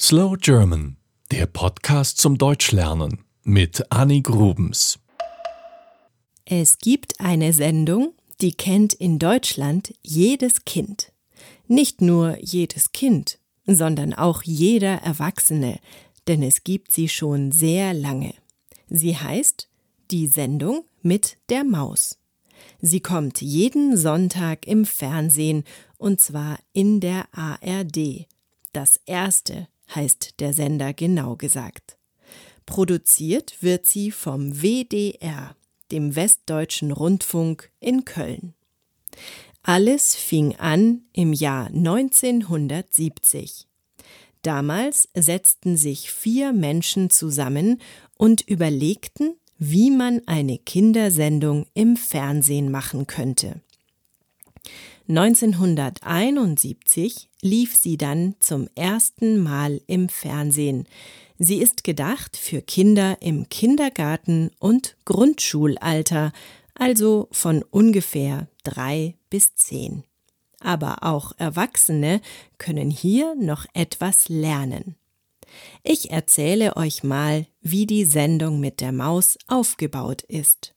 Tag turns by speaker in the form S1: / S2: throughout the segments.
S1: Slow German, der Podcast zum Deutschlernen mit Annie Grubens.
S2: Es gibt eine Sendung, die kennt in Deutschland jedes Kind. Nicht nur jedes Kind, sondern auch jeder Erwachsene, denn es gibt sie schon sehr lange. Sie heißt Die Sendung mit der Maus. Sie kommt jeden Sonntag im Fernsehen und zwar in der ARD. Das erste heißt der Sender genau gesagt. Produziert wird sie vom WDR, dem Westdeutschen Rundfunk in Köln. Alles fing an im Jahr 1970. Damals setzten sich vier Menschen zusammen und überlegten, wie man eine Kindersendung im Fernsehen machen könnte. 1971 lief sie dann zum ersten Mal im Fernsehen. Sie ist gedacht für Kinder im Kindergarten und Grundschulalter, also von ungefähr drei bis zehn. Aber auch Erwachsene können hier noch etwas lernen. Ich erzähle euch mal, wie die Sendung mit der Maus aufgebaut ist.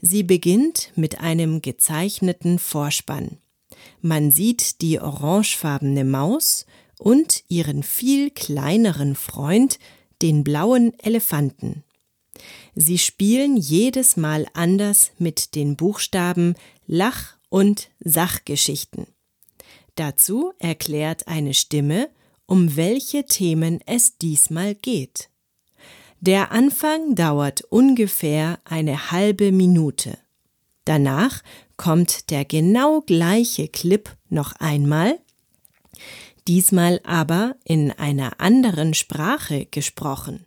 S2: Sie beginnt mit einem gezeichneten Vorspann. Man sieht die orangefarbene Maus und ihren viel kleineren Freund, den blauen Elefanten. Sie spielen jedes Mal anders mit den Buchstaben Lach- und Sachgeschichten. Dazu erklärt eine Stimme, um welche Themen es diesmal geht. Der Anfang dauert ungefähr eine halbe Minute. Danach kommt der genau gleiche Clip noch einmal, diesmal aber in einer anderen Sprache gesprochen.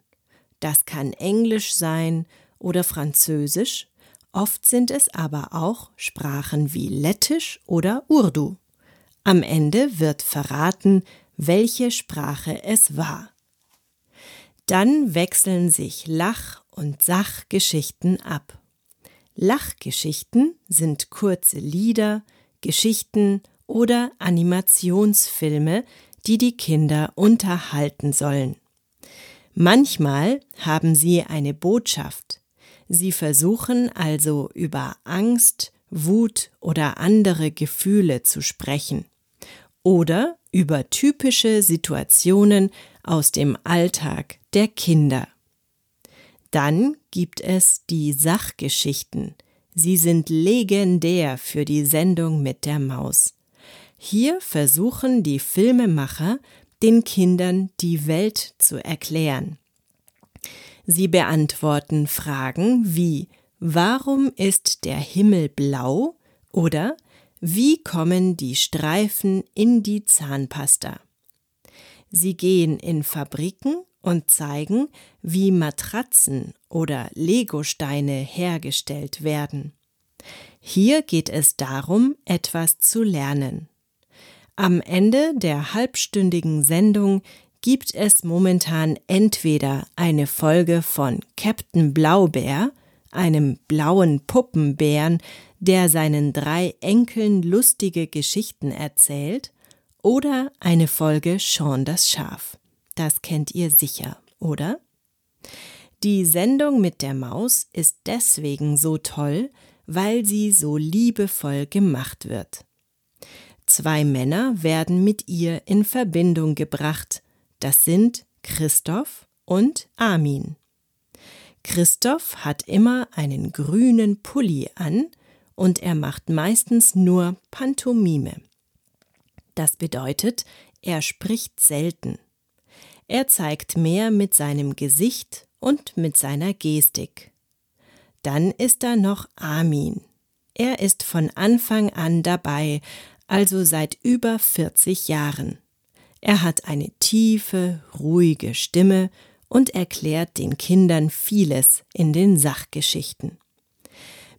S2: Das kann Englisch sein oder Französisch, oft sind es aber auch Sprachen wie Lettisch oder Urdu. Am Ende wird verraten, welche Sprache es war. Dann wechseln sich Lach- und Sachgeschichten ab. Lachgeschichten sind kurze Lieder, Geschichten oder Animationsfilme, die die Kinder unterhalten sollen. Manchmal haben sie eine Botschaft. Sie versuchen also über Angst, Wut oder andere Gefühle zu sprechen oder über typische Situationen aus dem Alltag der Kinder. Dann gibt es die Sachgeschichten. Sie sind legendär für die Sendung mit der Maus. Hier versuchen die Filmemacher, den Kindern die Welt zu erklären. Sie beantworten Fragen wie Warum ist der Himmel blau? oder Wie kommen die Streifen in die Zahnpasta? Sie gehen in Fabriken und zeigen, wie Matratzen oder Legosteine hergestellt werden. Hier geht es darum, etwas zu lernen. Am Ende der halbstündigen Sendung gibt es momentan entweder eine Folge von Captain Blaubeer, einem blauen Puppenbären, der seinen drei Enkeln lustige Geschichten erzählt, oder eine Folge Sean das Schaf. Das kennt ihr sicher, oder? Die Sendung mit der Maus ist deswegen so toll, weil sie so liebevoll gemacht wird. Zwei Männer werden mit ihr in Verbindung gebracht. Das sind Christoph und Armin. Christoph hat immer einen grünen Pulli an und er macht meistens nur Pantomime. Das bedeutet, er spricht selten. Er zeigt mehr mit seinem Gesicht und mit seiner Gestik. Dann ist da noch Armin. Er ist von Anfang an dabei, also seit über 40 Jahren. Er hat eine tiefe, ruhige Stimme und erklärt den Kindern vieles in den Sachgeschichten.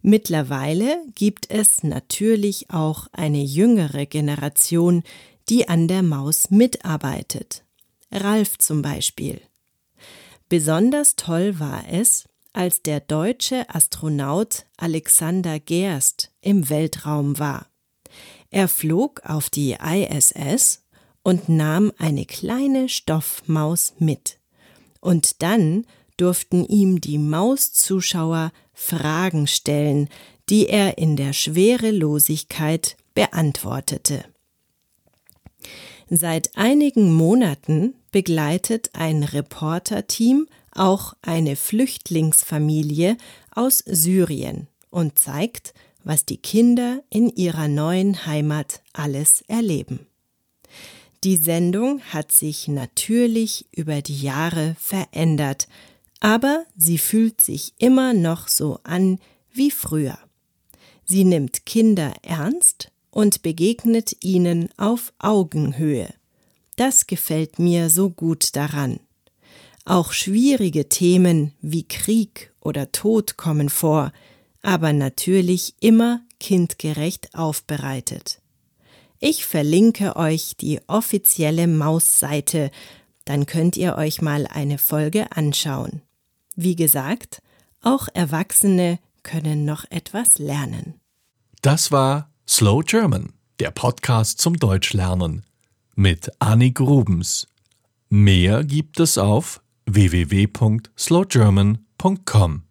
S2: Mittlerweile gibt es natürlich auch eine jüngere Generation, die an der Maus mitarbeitet. Ralf zum Beispiel. Besonders toll war es, als der deutsche Astronaut Alexander Gerst im Weltraum war. Er flog auf die ISS und nahm eine kleine Stoffmaus mit. Und dann durften ihm die Mauszuschauer Fragen stellen, die er in der Schwerelosigkeit beantwortete. Seit einigen Monaten begleitet ein Reporterteam auch eine Flüchtlingsfamilie aus Syrien und zeigt, was die Kinder in ihrer neuen Heimat alles erleben. Die Sendung hat sich natürlich über die Jahre verändert, aber sie fühlt sich immer noch so an wie früher. Sie nimmt Kinder ernst und begegnet ihnen auf Augenhöhe. Das gefällt mir so gut daran. Auch schwierige Themen wie Krieg oder Tod kommen vor, aber natürlich immer kindgerecht aufbereitet. Ich verlinke euch die offizielle Mausseite, dann könnt ihr euch mal eine Folge anschauen. Wie gesagt, auch Erwachsene können noch etwas lernen.
S1: Das war Slow German, der Podcast zum Deutschlernen mit Annik Rubens. Mehr gibt es auf www.slowgerman.com.